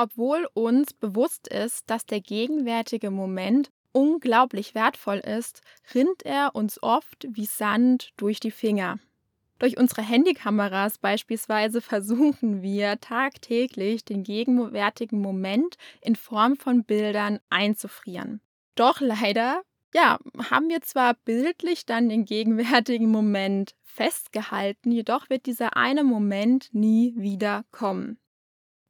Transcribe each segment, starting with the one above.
Obwohl uns bewusst ist, dass der gegenwärtige Moment unglaublich wertvoll ist, rinnt er uns oft wie Sand durch die Finger. Durch unsere Handykameras beispielsweise versuchen wir tagtäglich den gegenwärtigen Moment in Form von Bildern einzufrieren. Doch leider, ja, haben wir zwar bildlich dann den gegenwärtigen Moment festgehalten, jedoch wird dieser eine Moment nie wieder kommen.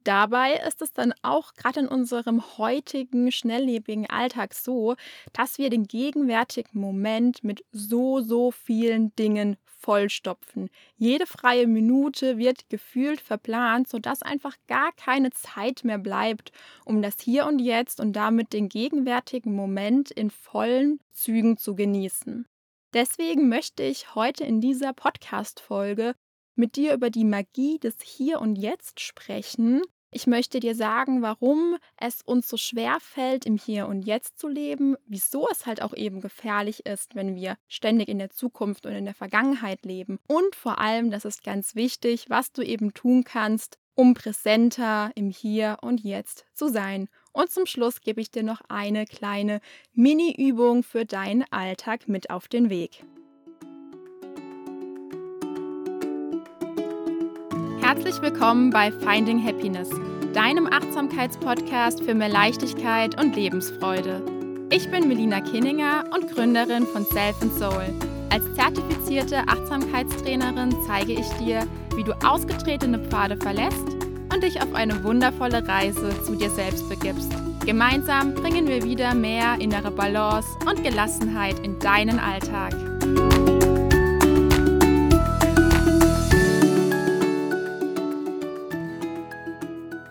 Dabei ist es dann auch gerade in unserem heutigen, schnelllebigen Alltag so, dass wir den gegenwärtigen Moment mit so, so vielen Dingen vollstopfen. Jede freie Minute wird gefühlt verplant, sodass einfach gar keine Zeit mehr bleibt, um das Hier und Jetzt und damit den gegenwärtigen Moment in vollen Zügen zu genießen. Deswegen möchte ich heute in dieser Podcast-Folge mit dir über die Magie des Hier und Jetzt sprechen. Ich möchte dir sagen, warum es uns so schwer fällt, im Hier und Jetzt zu leben, wieso es halt auch eben gefährlich ist, wenn wir ständig in der Zukunft und in der Vergangenheit leben. Und vor allem, das ist ganz wichtig, was du eben tun kannst, um präsenter im Hier und Jetzt zu sein. Und zum Schluss gebe ich dir noch eine kleine Mini-Übung für deinen Alltag mit auf den Weg. Herzlich willkommen bei Finding Happiness, deinem Achtsamkeitspodcast für mehr Leichtigkeit und Lebensfreude. Ich bin Melina Kinninger und Gründerin von Self and Soul. Als zertifizierte Achtsamkeitstrainerin zeige ich dir, wie du ausgetretene Pfade verlässt und dich auf eine wundervolle Reise zu dir selbst begibst. Gemeinsam bringen wir wieder mehr innere Balance und Gelassenheit in deinen Alltag.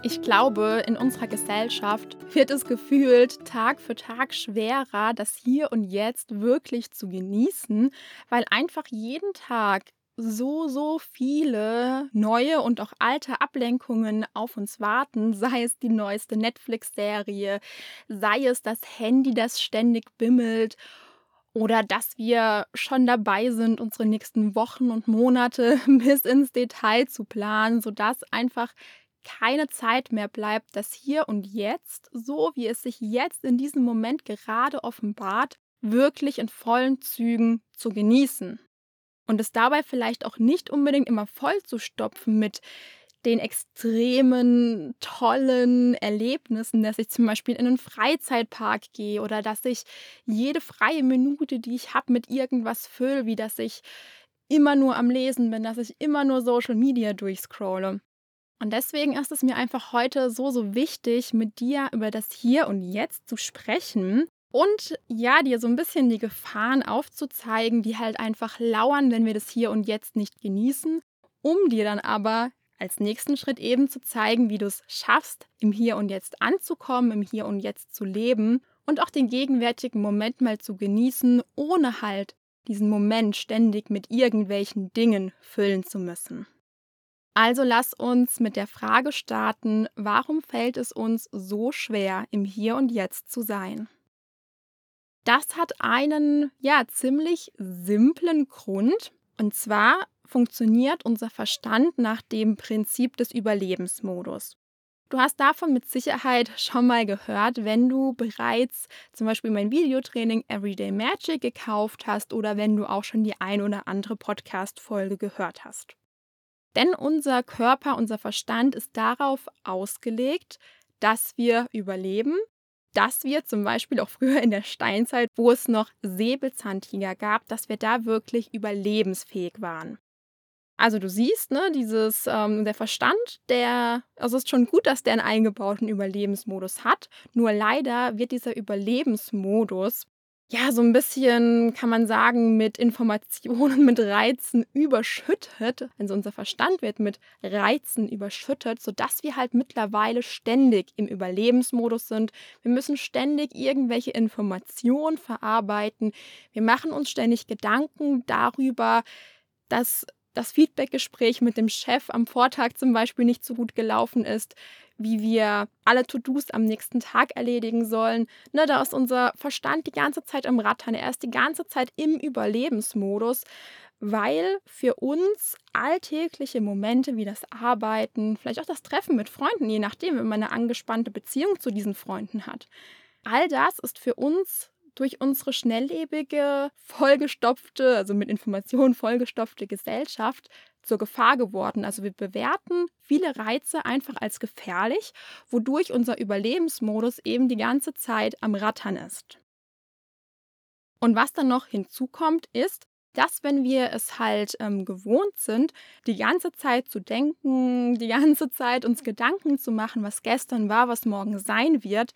Ich glaube, in unserer Gesellschaft wird es gefühlt Tag für Tag schwerer, das Hier und Jetzt wirklich zu genießen, weil einfach jeden Tag so, so viele neue und auch alte Ablenkungen auf uns warten, sei es die neueste Netflix-Serie, sei es das Handy, das ständig bimmelt oder dass wir schon dabei sind, unsere nächsten Wochen und Monate bis ins Detail zu planen, sodass einfach keine Zeit mehr bleibt, das Hier und Jetzt, so wie es sich jetzt in diesem Moment gerade offenbart, wirklich in vollen Zügen zu genießen. Und es dabei vielleicht auch nicht unbedingt immer voll zu stopfen mit den extremen, tollen Erlebnissen, dass ich zum Beispiel in einen Freizeitpark gehe oder dass ich jede freie Minute, die ich habe, mit irgendwas fülle, wie dass ich immer nur am Lesen bin, dass ich immer nur Social Media durchscrolle. Und deswegen ist es mir einfach heute so, so wichtig, mit dir über das Hier und Jetzt zu sprechen und ja, dir so ein bisschen die Gefahren aufzuzeigen, die halt einfach lauern, wenn wir das Hier und Jetzt nicht genießen, um dir dann aber als nächsten Schritt eben zu zeigen, wie du es schaffst, im Hier und Jetzt anzukommen, im Hier und Jetzt zu leben und auch den gegenwärtigen Moment mal zu genießen, ohne halt diesen Moment ständig mit irgendwelchen Dingen füllen zu müssen. Also lass uns mit der Frage starten, warum fällt es uns so schwer, im Hier und Jetzt zu sein? Das hat einen ja ziemlich simplen Grund und zwar funktioniert unser Verstand nach dem Prinzip des Überlebensmodus. Du hast davon mit Sicherheit schon mal gehört, wenn du bereits zum Beispiel mein Videotraining Everyday Magic gekauft hast oder wenn du auch schon die ein oder andere Podcast-Folge gehört hast. Denn unser Körper, unser Verstand ist darauf ausgelegt, dass wir überleben, dass wir zum Beispiel auch früher in der Steinzeit, wo es noch Säbelzahntiger gab, dass wir da wirklich überlebensfähig waren. Also du siehst, ne, dieses, ähm, der Verstand, der, also es ist schon gut, dass der einen eingebauten Überlebensmodus hat, nur leider wird dieser Überlebensmodus ja, so ein bisschen, kann man sagen, mit Informationen, mit Reizen überschüttet. Also unser Verstand wird mit Reizen überschüttet, sodass wir halt mittlerweile ständig im Überlebensmodus sind. Wir müssen ständig irgendwelche Informationen verarbeiten. Wir machen uns ständig Gedanken darüber, dass das Feedbackgespräch mit dem Chef am Vortag zum Beispiel nicht so gut gelaufen ist, wie wir alle To-Dos am nächsten Tag erledigen sollen. Ne, da ist unser Verstand die ganze Zeit am Rattern. Er ist die ganze Zeit im Überlebensmodus, weil für uns alltägliche Momente wie das Arbeiten, vielleicht auch das Treffen mit Freunden, je nachdem, wenn man eine angespannte Beziehung zu diesen Freunden hat, all das ist für uns durch unsere schnelllebige, vollgestopfte, also mit Informationen vollgestopfte Gesellschaft zur Gefahr geworden. Also wir bewerten viele Reize einfach als gefährlich, wodurch unser Überlebensmodus eben die ganze Zeit am Rattern ist. Und was dann noch hinzukommt, ist, dass wenn wir es halt ähm, gewohnt sind, die ganze Zeit zu denken, die ganze Zeit uns Gedanken zu machen, was gestern war, was morgen sein wird,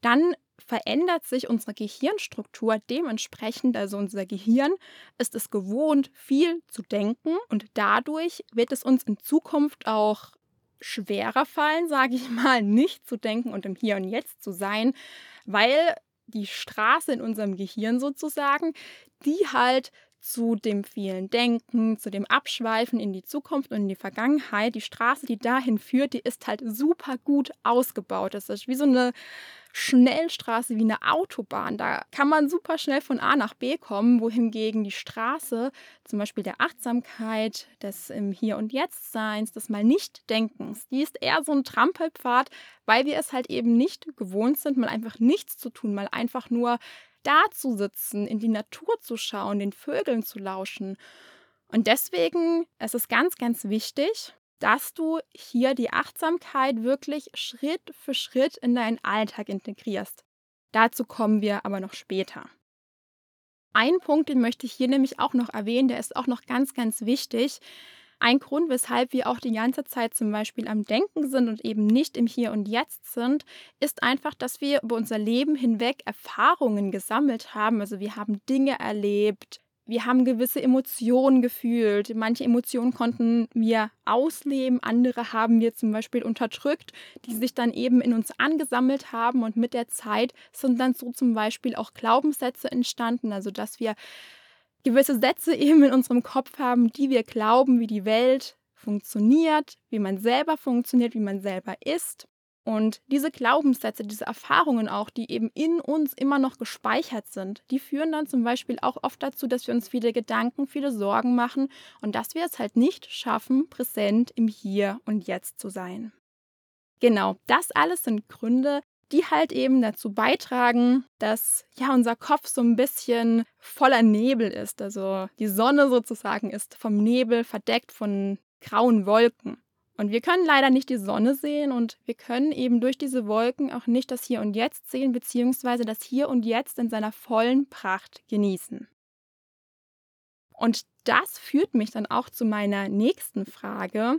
dann verändert sich unsere Gehirnstruktur dementsprechend. Also unser Gehirn ist es gewohnt, viel zu denken und dadurch wird es uns in Zukunft auch schwerer fallen, sage ich mal, nicht zu denken und im Hier und Jetzt zu sein, weil die Straße in unserem Gehirn sozusagen, die halt zu dem vielen Denken, zu dem Abschweifen in die Zukunft und in die Vergangenheit. Die Straße, die dahin führt, die ist halt super gut ausgebaut. Das ist wie so eine Schnellstraße, wie eine Autobahn. Da kann man super schnell von A nach B kommen, wohingegen die Straße, zum Beispiel der Achtsamkeit, des im Hier und Jetzt Seins, des mal nicht Denkens, die ist eher so ein Trampelpfad, weil wir es halt eben nicht gewohnt sind, mal einfach nichts zu tun, mal einfach nur zu sitzen, in die Natur zu schauen, den Vögeln zu lauschen. Und deswegen ist es ganz, ganz wichtig, dass du hier die Achtsamkeit wirklich Schritt für Schritt in deinen Alltag integrierst. Dazu kommen wir aber noch später. Ein Punkt, den möchte ich hier nämlich auch noch erwähnen, der ist auch noch ganz, ganz wichtig. Ein Grund, weshalb wir auch die ganze Zeit zum Beispiel am Denken sind und eben nicht im Hier und Jetzt sind, ist einfach, dass wir über unser Leben hinweg Erfahrungen gesammelt haben. Also wir haben Dinge erlebt, wir haben gewisse Emotionen gefühlt. Manche Emotionen konnten wir ausleben, andere haben wir zum Beispiel unterdrückt, die sich dann eben in uns angesammelt haben. Und mit der Zeit sind dann so zum Beispiel auch Glaubenssätze entstanden, also dass wir gewisse Sätze eben in unserem Kopf haben, die wir glauben, wie die Welt funktioniert, wie man selber funktioniert, wie man selber ist. Und diese Glaubenssätze, diese Erfahrungen auch, die eben in uns immer noch gespeichert sind, die führen dann zum Beispiel auch oft dazu, dass wir uns viele Gedanken, viele Sorgen machen und dass wir es halt nicht schaffen, präsent im Hier und Jetzt zu sein. Genau, das alles sind Gründe, die halt eben dazu beitragen, dass ja unser Kopf so ein bisschen voller Nebel ist. Also die Sonne sozusagen ist vom Nebel verdeckt von grauen Wolken. Und wir können leider nicht die Sonne sehen und wir können eben durch diese Wolken auch nicht das Hier und Jetzt sehen, beziehungsweise das Hier und Jetzt in seiner vollen Pracht genießen. Und das führt mich dann auch zu meiner nächsten Frage,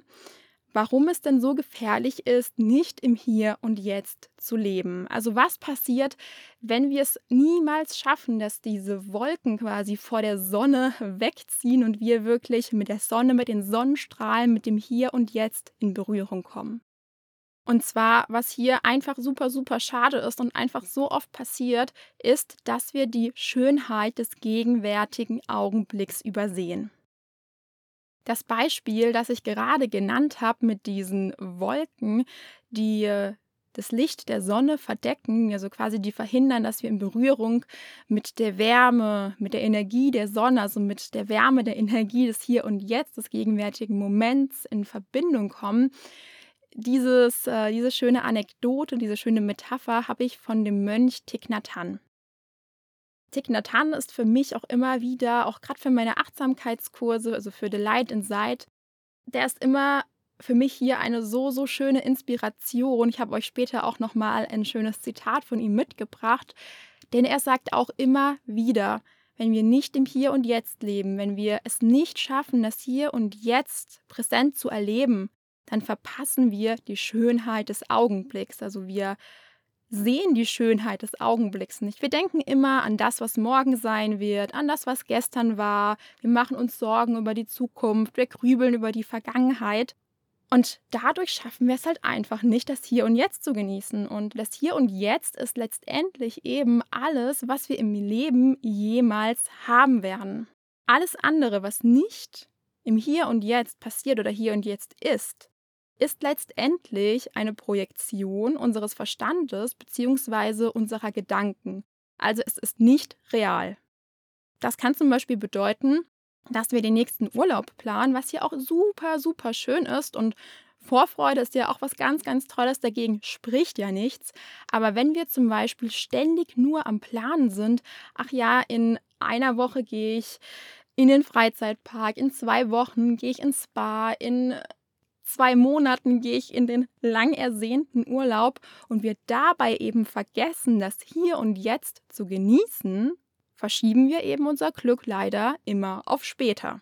warum es denn so gefährlich ist, nicht im Hier und Jetzt zu leben. Also was passiert, wenn wir es niemals schaffen, dass diese Wolken quasi vor der Sonne wegziehen und wir wirklich mit der Sonne, mit den Sonnenstrahlen, mit dem Hier und Jetzt in Berührung kommen. Und zwar, was hier einfach super, super schade ist und einfach so oft passiert, ist, dass wir die Schönheit des gegenwärtigen Augenblicks übersehen. Das Beispiel, das ich gerade genannt habe mit diesen Wolken, die äh, das Licht der Sonne verdecken, also quasi die verhindern, dass wir in Berührung mit der Wärme, mit der Energie der Sonne, also mit der Wärme, der Energie des Hier und Jetzt, des gegenwärtigen Moments in Verbindung kommen. Dieses, äh, diese schöne Anekdote, diese schöne Metapher habe ich von dem Mönch Thich Nhat Hanh. Thich Nhat Hanh ist für mich auch immer wieder, auch gerade für meine Achtsamkeitskurse, also für The Light Inside, der ist immer für mich hier eine so, so schöne Inspiration. Ich habe euch später auch nochmal ein schönes Zitat von ihm mitgebracht, denn er sagt auch immer wieder, wenn wir nicht im Hier und Jetzt leben, wenn wir es nicht schaffen, das Hier und Jetzt präsent zu erleben, dann verpassen wir die Schönheit des Augenblicks. Also wir sehen die Schönheit des Augenblicks nicht. Wir denken immer an das, was morgen sein wird, an das, was gestern war. Wir machen uns Sorgen über die Zukunft, wir grübeln über die Vergangenheit. Und dadurch schaffen wir es halt einfach nicht, das Hier und Jetzt zu genießen. Und das Hier und Jetzt ist letztendlich eben alles, was wir im Leben jemals haben werden. Alles andere, was nicht im Hier und Jetzt passiert oder hier und jetzt ist, ist letztendlich eine Projektion unseres Verstandes bzw. unserer Gedanken. Also es ist nicht real. Das kann zum Beispiel bedeuten, dass wir den nächsten Urlaub planen, was hier auch super, super schön ist und Vorfreude ist ja auch was ganz, ganz Tolles, dagegen spricht ja nichts. Aber wenn wir zum Beispiel ständig nur am Planen sind, ach ja, in einer Woche gehe ich in den Freizeitpark, in zwei Wochen gehe ich ins Spa, in zwei Monaten gehe ich in den lang ersehnten Urlaub und wir dabei eben vergessen, das Hier und Jetzt zu genießen, verschieben wir eben unser Glück leider immer auf später.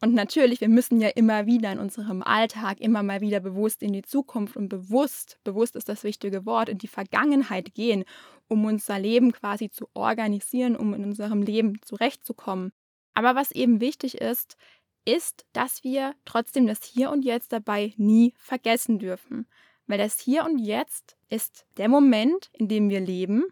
Und natürlich, wir müssen ja immer wieder in unserem Alltag immer mal wieder bewusst in die Zukunft und bewusst, bewusst ist das wichtige Wort, in die Vergangenheit gehen, um unser Leben quasi zu organisieren, um in unserem Leben zurechtzukommen. Aber was eben wichtig ist, ist, dass wir trotzdem das Hier und Jetzt dabei nie vergessen dürfen. Weil das Hier und Jetzt ist der Moment, in dem wir leben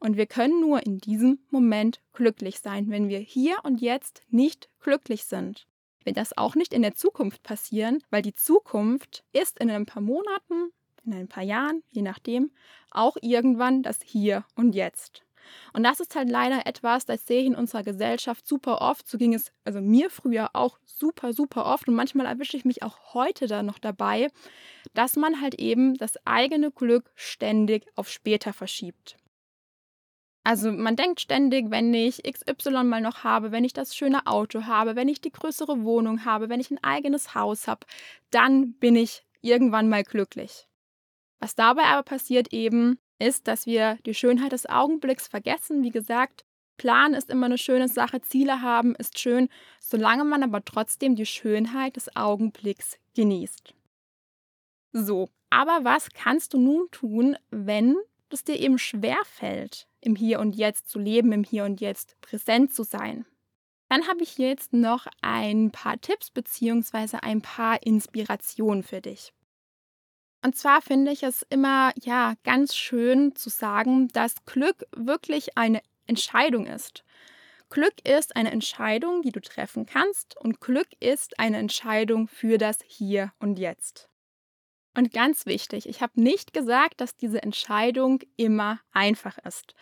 und wir können nur in diesem Moment glücklich sein. Wenn wir hier und jetzt nicht glücklich sind, wird das auch nicht in der Zukunft passieren, weil die Zukunft ist in ein paar Monaten, in ein paar Jahren, je nachdem, auch irgendwann das Hier und Jetzt. Und das ist halt leider etwas, das sehe ich in unserer Gesellschaft super oft. So ging es also mir früher auch super, super oft. Und manchmal erwische ich mich auch heute da noch dabei, dass man halt eben das eigene Glück ständig auf später verschiebt. Also man denkt ständig, wenn ich XY mal noch habe, wenn ich das schöne Auto habe, wenn ich die größere Wohnung habe, wenn ich ein eigenes Haus habe, dann bin ich irgendwann mal glücklich. Was dabei aber passiert eben, ist, dass wir die Schönheit des Augenblicks vergessen. Wie gesagt, Plan ist immer eine schöne Sache, Ziele haben ist schön, solange man aber trotzdem die Schönheit des Augenblicks genießt. So, aber was kannst du nun tun, wenn es dir eben schwer fällt, im Hier und Jetzt zu leben, im Hier und Jetzt präsent zu sein. Dann habe ich jetzt noch ein paar Tipps bzw. ein paar Inspirationen für dich. Und zwar finde ich es immer ja ganz schön zu sagen, dass Glück wirklich eine Entscheidung ist. Glück ist eine Entscheidung, die du treffen kannst und Glück ist eine Entscheidung für das Hier und Jetzt. Und ganz wichtig, ich habe nicht gesagt, dass diese Entscheidung immer einfach ist.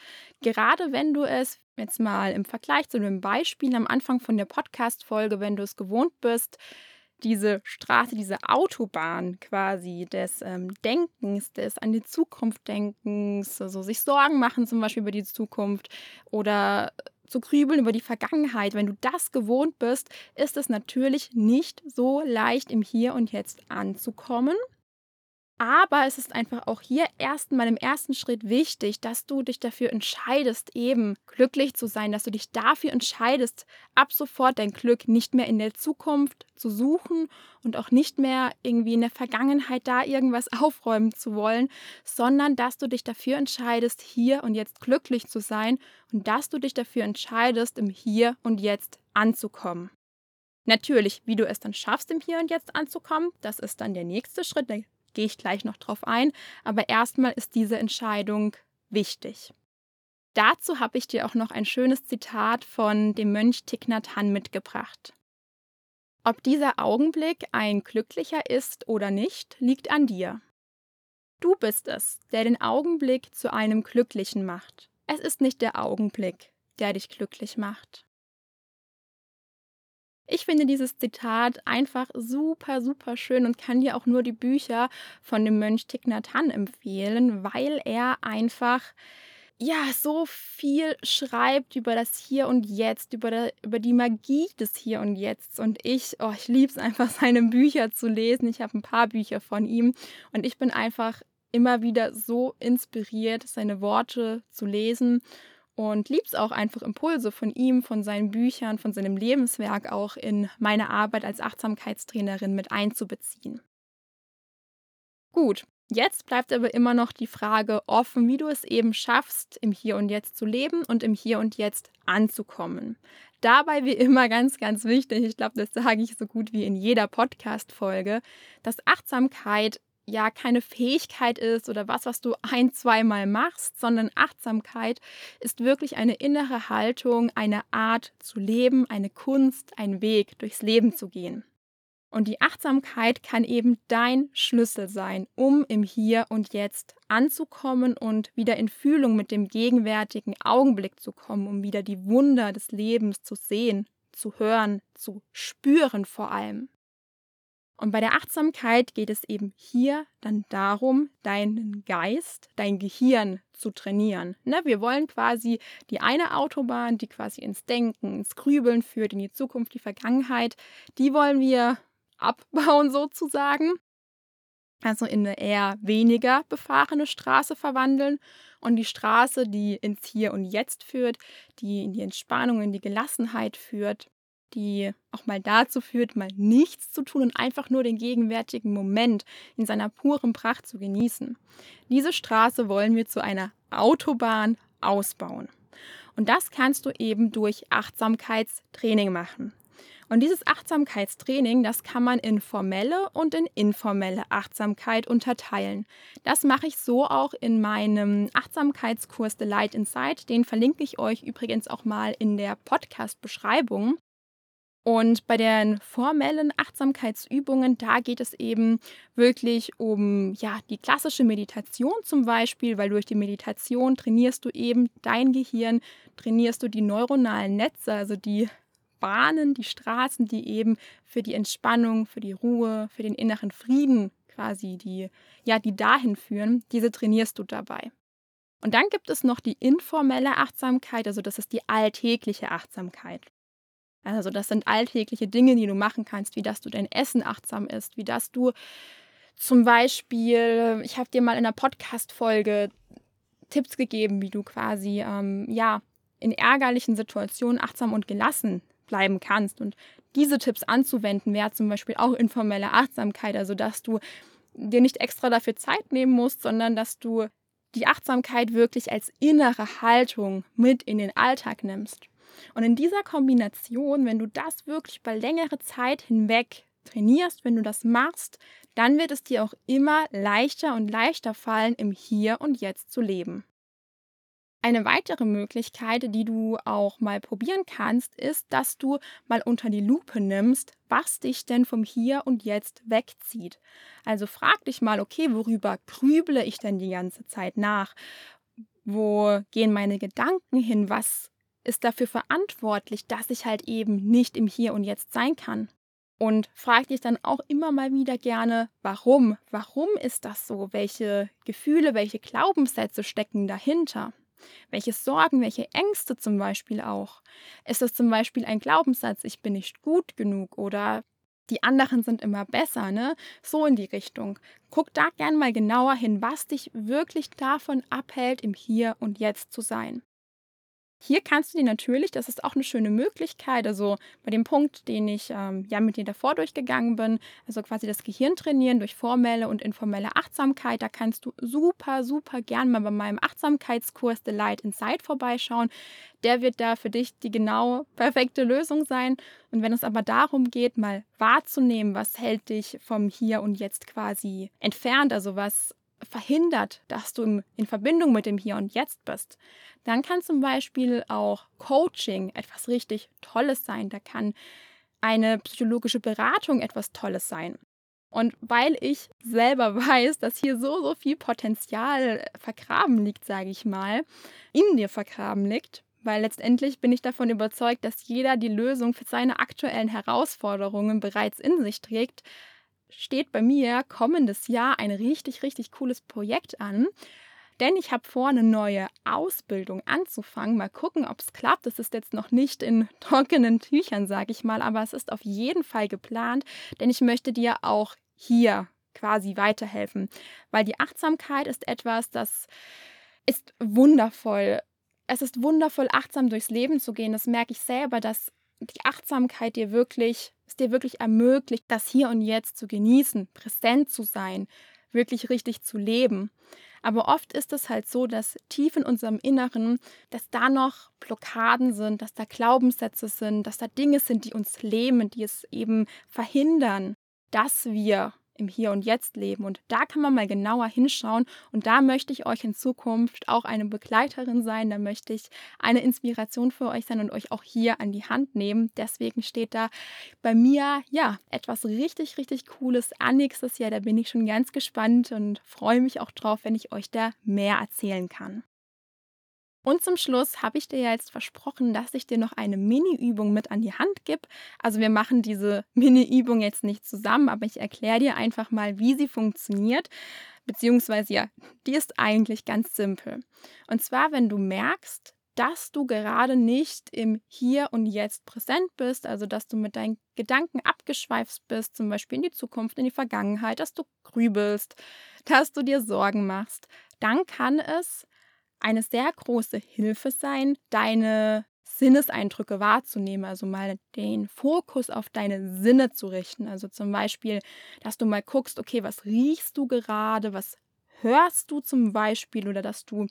Gerade wenn du es jetzt mal im Vergleich zu dem Beispiel am Anfang von der Podcast-Folge, wenn du es gewohnt bist, diese Straße, diese Autobahn quasi des ähm, Denkens, des an die Zukunft Denkens, also sich Sorgen machen zum Beispiel über die Zukunft oder zu grübeln über die Vergangenheit. Wenn du das gewohnt bist, ist es natürlich nicht so leicht im Hier und Jetzt anzukommen. Aber es ist einfach auch hier erstmal im ersten Schritt wichtig, dass du dich dafür entscheidest, eben glücklich zu sein, dass du dich dafür entscheidest, ab sofort dein Glück nicht mehr in der Zukunft zu suchen und auch nicht mehr irgendwie in der Vergangenheit da irgendwas aufräumen zu wollen, sondern dass du dich dafür entscheidest, hier und jetzt glücklich zu sein und dass du dich dafür entscheidest, im Hier und Jetzt anzukommen. Natürlich, wie du es dann schaffst, im Hier und Jetzt anzukommen, das ist dann der nächste Schritt, der gehe ich gleich noch drauf ein. Aber erstmal ist diese Entscheidung wichtig. Dazu habe ich dir auch noch ein schönes Zitat von dem Mönch Thich Nhat Hanh mitgebracht. Ob dieser Augenblick ein glücklicher ist oder nicht, liegt an dir. Du bist es, der den Augenblick zu einem glücklichen macht. Es ist nicht der Augenblick, der dich glücklich macht. Ich finde dieses Zitat einfach super, super schön und kann dir auch nur die Bücher von dem Mönch Thich Nhat Hanh empfehlen, weil er einfach ja, so viel schreibt über das Hier und Jetzt, über, der, über die Magie des Hier und Jetzt. Und ich, oh, ich liebe es einfach, seine Bücher zu lesen. Ich habe ein paar Bücher von ihm und ich bin einfach immer wieder so inspiriert, seine Worte zu lesen und liebe es auch einfach Impulse von ihm, von seinen Büchern, von seinem Lebenswerk auch in meine Arbeit als Achtsamkeitstrainerin mit einzubeziehen. Gut, jetzt bleibt aber immer noch die Frage offen, wie du es eben schaffst, im Hier und Jetzt zu leben und im Hier und Jetzt anzukommen. Dabei wie immer ganz, ganz wichtig, ich glaube, das sage ich so gut wie in jeder Podcast-Folge, dass Achtsamkeit ja keine Fähigkeit ist oder was, was du ein, zweimal machst, sondern Achtsamkeit ist wirklich eine innere Haltung, eine Art zu leben, eine Kunst, ein Weg durchs Leben zu gehen. Und die Achtsamkeit kann eben dein Schlüssel sein, um im Hier und Jetzt anzukommen und wieder in Fühlung mit dem gegenwärtigen Augenblick zu kommen, um wieder die Wunder des Lebens zu sehen, zu hören, zu spüren vor allem. Und bei der Achtsamkeit geht es eben hier dann darum, deinen Geist, dein Gehirn zu trainieren. Ne, wir wollen quasi die eine Autobahn, die quasi ins Denken, ins Grübeln führt, in die Zukunft, die Vergangenheit, die wollen wir abbauen sozusagen. Also in eine eher weniger befahrene Straße verwandeln und die Straße, die ins Hier und Jetzt führt, die in die Entspannung, in die Gelassenheit führt, die auch mal dazu führt, mal nichts zu tun und einfach nur den gegenwärtigen Moment in seiner puren Pracht zu genießen. Diese Straße wollen wir zu einer Autobahn ausbauen. Und das kannst du eben durch Achtsamkeitstraining machen. Und dieses Achtsamkeitstraining, das kann man in formelle und in informelle Achtsamkeit unterteilen. Das mache ich so auch in meinem Achtsamkeitskurs The Light Inside. Den verlinke ich euch übrigens auch mal in der Podcast-Beschreibung. Und bei den formellen Achtsamkeitsübungen, da geht es eben wirklich um ja, die klassische Meditation zum Beispiel, weil durch die Meditation trainierst du eben dein Gehirn, trainierst du die neuronalen Netze, also die Bahnen, die Straßen, die eben für die Entspannung, für die Ruhe, für den inneren Frieden quasi, die ja, die dahin führen, diese trainierst du dabei. Und dann gibt es noch die informelle Achtsamkeit, also das ist die alltägliche Achtsamkeit. Also das sind alltägliche Dinge, die du machen kannst, wie dass du dein Essen achtsam isst, wie dass du zum Beispiel, ich habe dir mal in einer Podcast-Folge Tipps gegeben, wie du quasi ähm, ja in ärgerlichen Situationen achtsam und gelassen bleiben kannst. Und diese Tipps anzuwenden wäre zum Beispiel auch informelle Achtsamkeit, also dass du dir nicht extra dafür Zeit nehmen musst, sondern dass du die Achtsamkeit wirklich als innere Haltung mit in den Alltag nimmst. Und in dieser Kombination, wenn du das wirklich bei längere Zeit hinweg trainierst, wenn du das machst, dann wird es dir auch immer leichter und leichter fallen, im Hier und Jetzt zu leben. Eine weitere Möglichkeit, die du auch mal probieren kannst, ist, dass du mal unter die Lupe nimmst, was dich denn vom Hier und Jetzt wegzieht. Also frag dich mal, okay, worüber grüble ich denn die ganze Zeit nach? Wo gehen meine Gedanken hin? Was ist dafür verantwortlich, dass ich halt eben nicht im Hier und Jetzt sein kann. Und frag dich dann auch immer mal wieder gerne, warum? Warum ist das so? Welche Gefühle, welche Glaubenssätze stecken dahinter? Welche Sorgen, welche Ängste zum Beispiel auch? Ist das zum Beispiel ein Glaubenssatz, ich bin nicht gut genug oder die anderen sind immer besser, ne? So in die Richtung. Guck da gern mal genauer hin, was dich wirklich davon abhält, im Hier und Jetzt zu sein. Hier kannst du dir natürlich, das ist auch eine schöne Möglichkeit, also bei dem Punkt, den ich ähm, ja mit dir davor durchgegangen bin, also quasi das Gehirn trainieren durch formelle und informelle Achtsamkeit, da kannst du super, super gern mal bei meinem Achtsamkeitskurs The Light Inside vorbeischauen. Der wird da für dich die genau perfekte Lösung sein. Und wenn es aber darum geht, mal wahrzunehmen, was hält dich vom Hier und Jetzt quasi entfernt, also was verhindert, dass du in Verbindung mit dem Hier und Jetzt bist, dann kann zum Beispiel auch Coaching etwas richtig Tolles sein. Da kann eine psychologische Beratung etwas Tolles sein. Und weil ich selber weiß, dass hier so, so viel Potenzial vergraben liegt, sage ich mal, in dir vergraben liegt, weil letztendlich bin ich davon überzeugt, dass jeder die Lösung für seine aktuellen Herausforderungen bereits in sich trägt, steht bei mir kommendes Jahr ein richtig, richtig cooles Projekt an. Denn ich habe vor, eine neue Ausbildung anzufangen. Mal gucken, ob es klappt. Das ist jetzt noch nicht in trockenen Tüchern, sage ich mal, aber es ist auf jeden Fall geplant, denn ich möchte dir auch hier quasi weiterhelfen. Weil die Achtsamkeit ist etwas, das ist wundervoll. Es ist wundervoll, achtsam durchs Leben zu gehen. Das merke ich selber, dass die Achtsamkeit dir wirklich, dir wirklich ermöglicht, das Hier und Jetzt zu genießen, präsent zu sein, wirklich richtig zu leben. Aber oft ist es halt so, dass tief in unserem Inneren, dass da noch Blockaden sind, dass da Glaubenssätze sind, dass da Dinge sind, die uns lähmen, die es eben verhindern, dass wir im Hier und Jetzt leben. Und da kann man mal genauer hinschauen. Und da möchte ich euch in Zukunft auch eine Begleiterin sein. Da möchte ich eine Inspiration für euch sein und euch auch hier an die Hand nehmen. Deswegen steht da bei mir ja etwas richtig, richtig Cooles an nächstes Jahr. Da bin ich schon ganz gespannt und freue mich auch drauf, wenn ich euch da mehr erzählen kann. Und zum Schluss habe ich dir ja jetzt versprochen, dass ich dir noch eine Mini-Übung mit an die Hand gebe. Also wir machen diese Mini-Übung jetzt nicht zusammen, aber ich erkläre dir einfach mal, wie sie funktioniert. Beziehungsweise ja, die ist eigentlich ganz simpel. Und zwar, wenn du merkst, dass du gerade nicht im Hier und Jetzt präsent bist, also dass du mit deinen Gedanken abgeschweift bist, zum Beispiel in die Zukunft, in die Vergangenheit, dass du grübelst, dass du dir Sorgen machst, dann kann es eine sehr große Hilfe sein, deine Sinneseindrücke wahrzunehmen, also mal den Fokus auf deine Sinne zu richten. Also zum Beispiel, dass du mal guckst, okay, was riechst du gerade, was hörst du zum Beispiel oder dass du,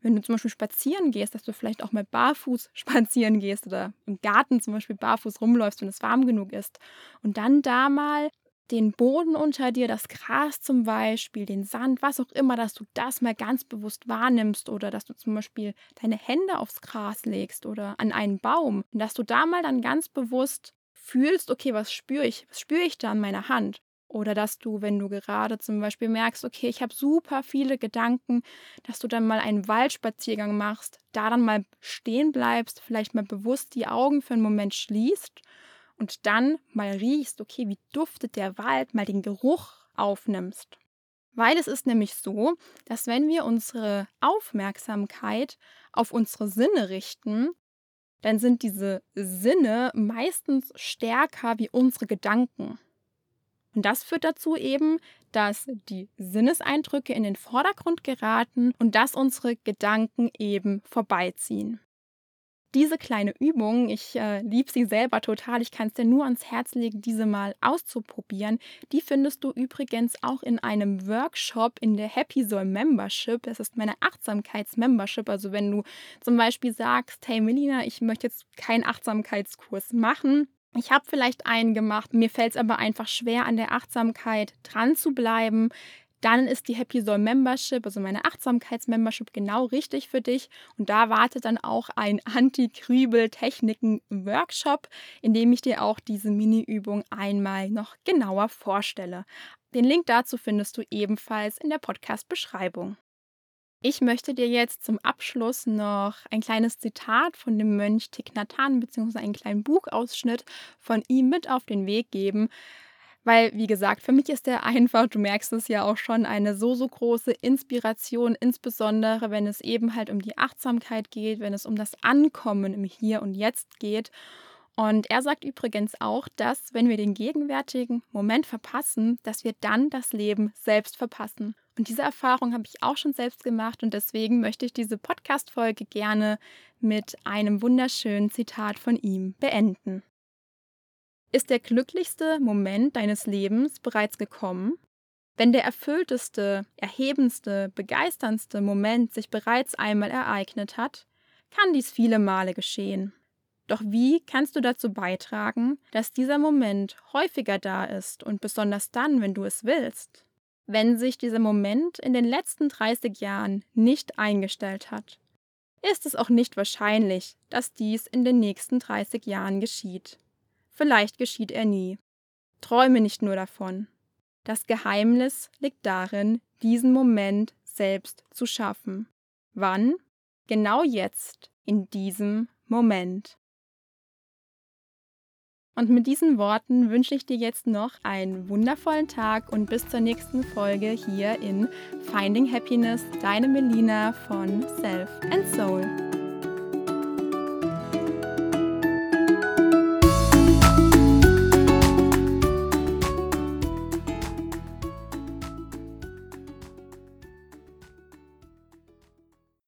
wenn du zum Beispiel spazieren gehst, dass du vielleicht auch mal barfuß spazieren gehst oder im Garten zum Beispiel barfuß rumläufst, wenn es warm genug ist. Und dann da mal den Boden unter dir, das Gras zum Beispiel, den Sand, was auch immer, dass du das mal ganz bewusst wahrnimmst oder dass du zum Beispiel deine Hände aufs Gras legst oder an einen Baum und dass du da mal dann ganz bewusst fühlst, okay, was spüre ich? Was spüre ich da an meiner Hand? Oder dass du, wenn du gerade zum Beispiel merkst, okay, ich habe super viele Gedanken, dass du dann mal einen Waldspaziergang machst, da dann mal stehen bleibst, vielleicht mal bewusst die Augen für einen Moment schließt und dann mal riechst, okay, wie duftet der Wald, mal den Geruch aufnimmst. Weil es ist nämlich so, dass wenn wir unsere Aufmerksamkeit auf unsere Sinne richten, dann sind diese Sinne meistens stärker wie unsere Gedanken. Und das führt dazu eben, dass die Sinneseindrücke in den Vordergrund geraten und dass unsere Gedanken eben vorbeiziehen diese kleine Übung, ich äh, liebe sie selber total, ich kann es dir nur ans Herz legen, diese mal auszuprobieren. Die findest du übrigens auch in einem Workshop in der Happy Soul Membership. Das ist meine Achtsamkeits-Membership. Also wenn du zum Beispiel sagst, hey Melina, ich möchte jetzt keinen Achtsamkeitskurs machen, ich habe vielleicht einen gemacht, mir fällt es aber einfach schwer, an der Achtsamkeit dran zu bleiben dann ist die Happy Soul Membership, also meine Achtsamkeits-Membership, genau richtig für dich. Und da wartet dann auch ein Anti-Krübel-Techniken-Workshop, in dem ich dir auch diese Mini-Übung einmal noch genauer vorstelle. Den Link dazu findest du ebenfalls in der Podcast-Beschreibung. Ich möchte dir jetzt zum Abschluss noch ein kleines Zitat von dem Mönch Thich Nhat Hanh bzw. einen kleinen Buchausschnitt von ihm mit auf den Weg geben, weil, wie gesagt, für mich ist der einfach, du merkst es ja auch schon, eine so, so große Inspiration, insbesondere wenn es eben halt um die Achtsamkeit geht, wenn es um das Ankommen im Hier und Jetzt geht. Und er sagt übrigens auch, dass wenn wir den gegenwärtigen Moment verpassen, dass wir dann das Leben selbst verpassen. Und diese Erfahrung habe ich auch schon selbst gemacht und deswegen möchte ich diese Podcast-Folge gerne mit einem wunderschönen Zitat von ihm beenden. Ist der glücklichste Moment deines Lebens bereits gekommen? Wenn der erfüllteste, erhebendste, begeisterndste Moment sich bereits einmal ereignet hat, kann dies viele Male geschehen. Doch wie kannst du dazu beitragen, dass dieser Moment häufiger da ist und besonders dann, wenn du es willst? Wenn sich dieser Moment in den letzten 30 Jahren nicht eingestellt hat, ist es auch nicht wahrscheinlich, dass dies in den nächsten 30 Jahren geschieht. Vielleicht geschieht er nie. Träume nicht nur davon. Das Geheimnis liegt darin, diesen Moment selbst zu schaffen. Wann? Genau jetzt, in diesem Moment. Und mit diesen Worten wünsche ich dir jetzt noch einen wundervollen Tag und bis zur nächsten Folge hier in Finding Happiness, deine Melina von Self and Soul.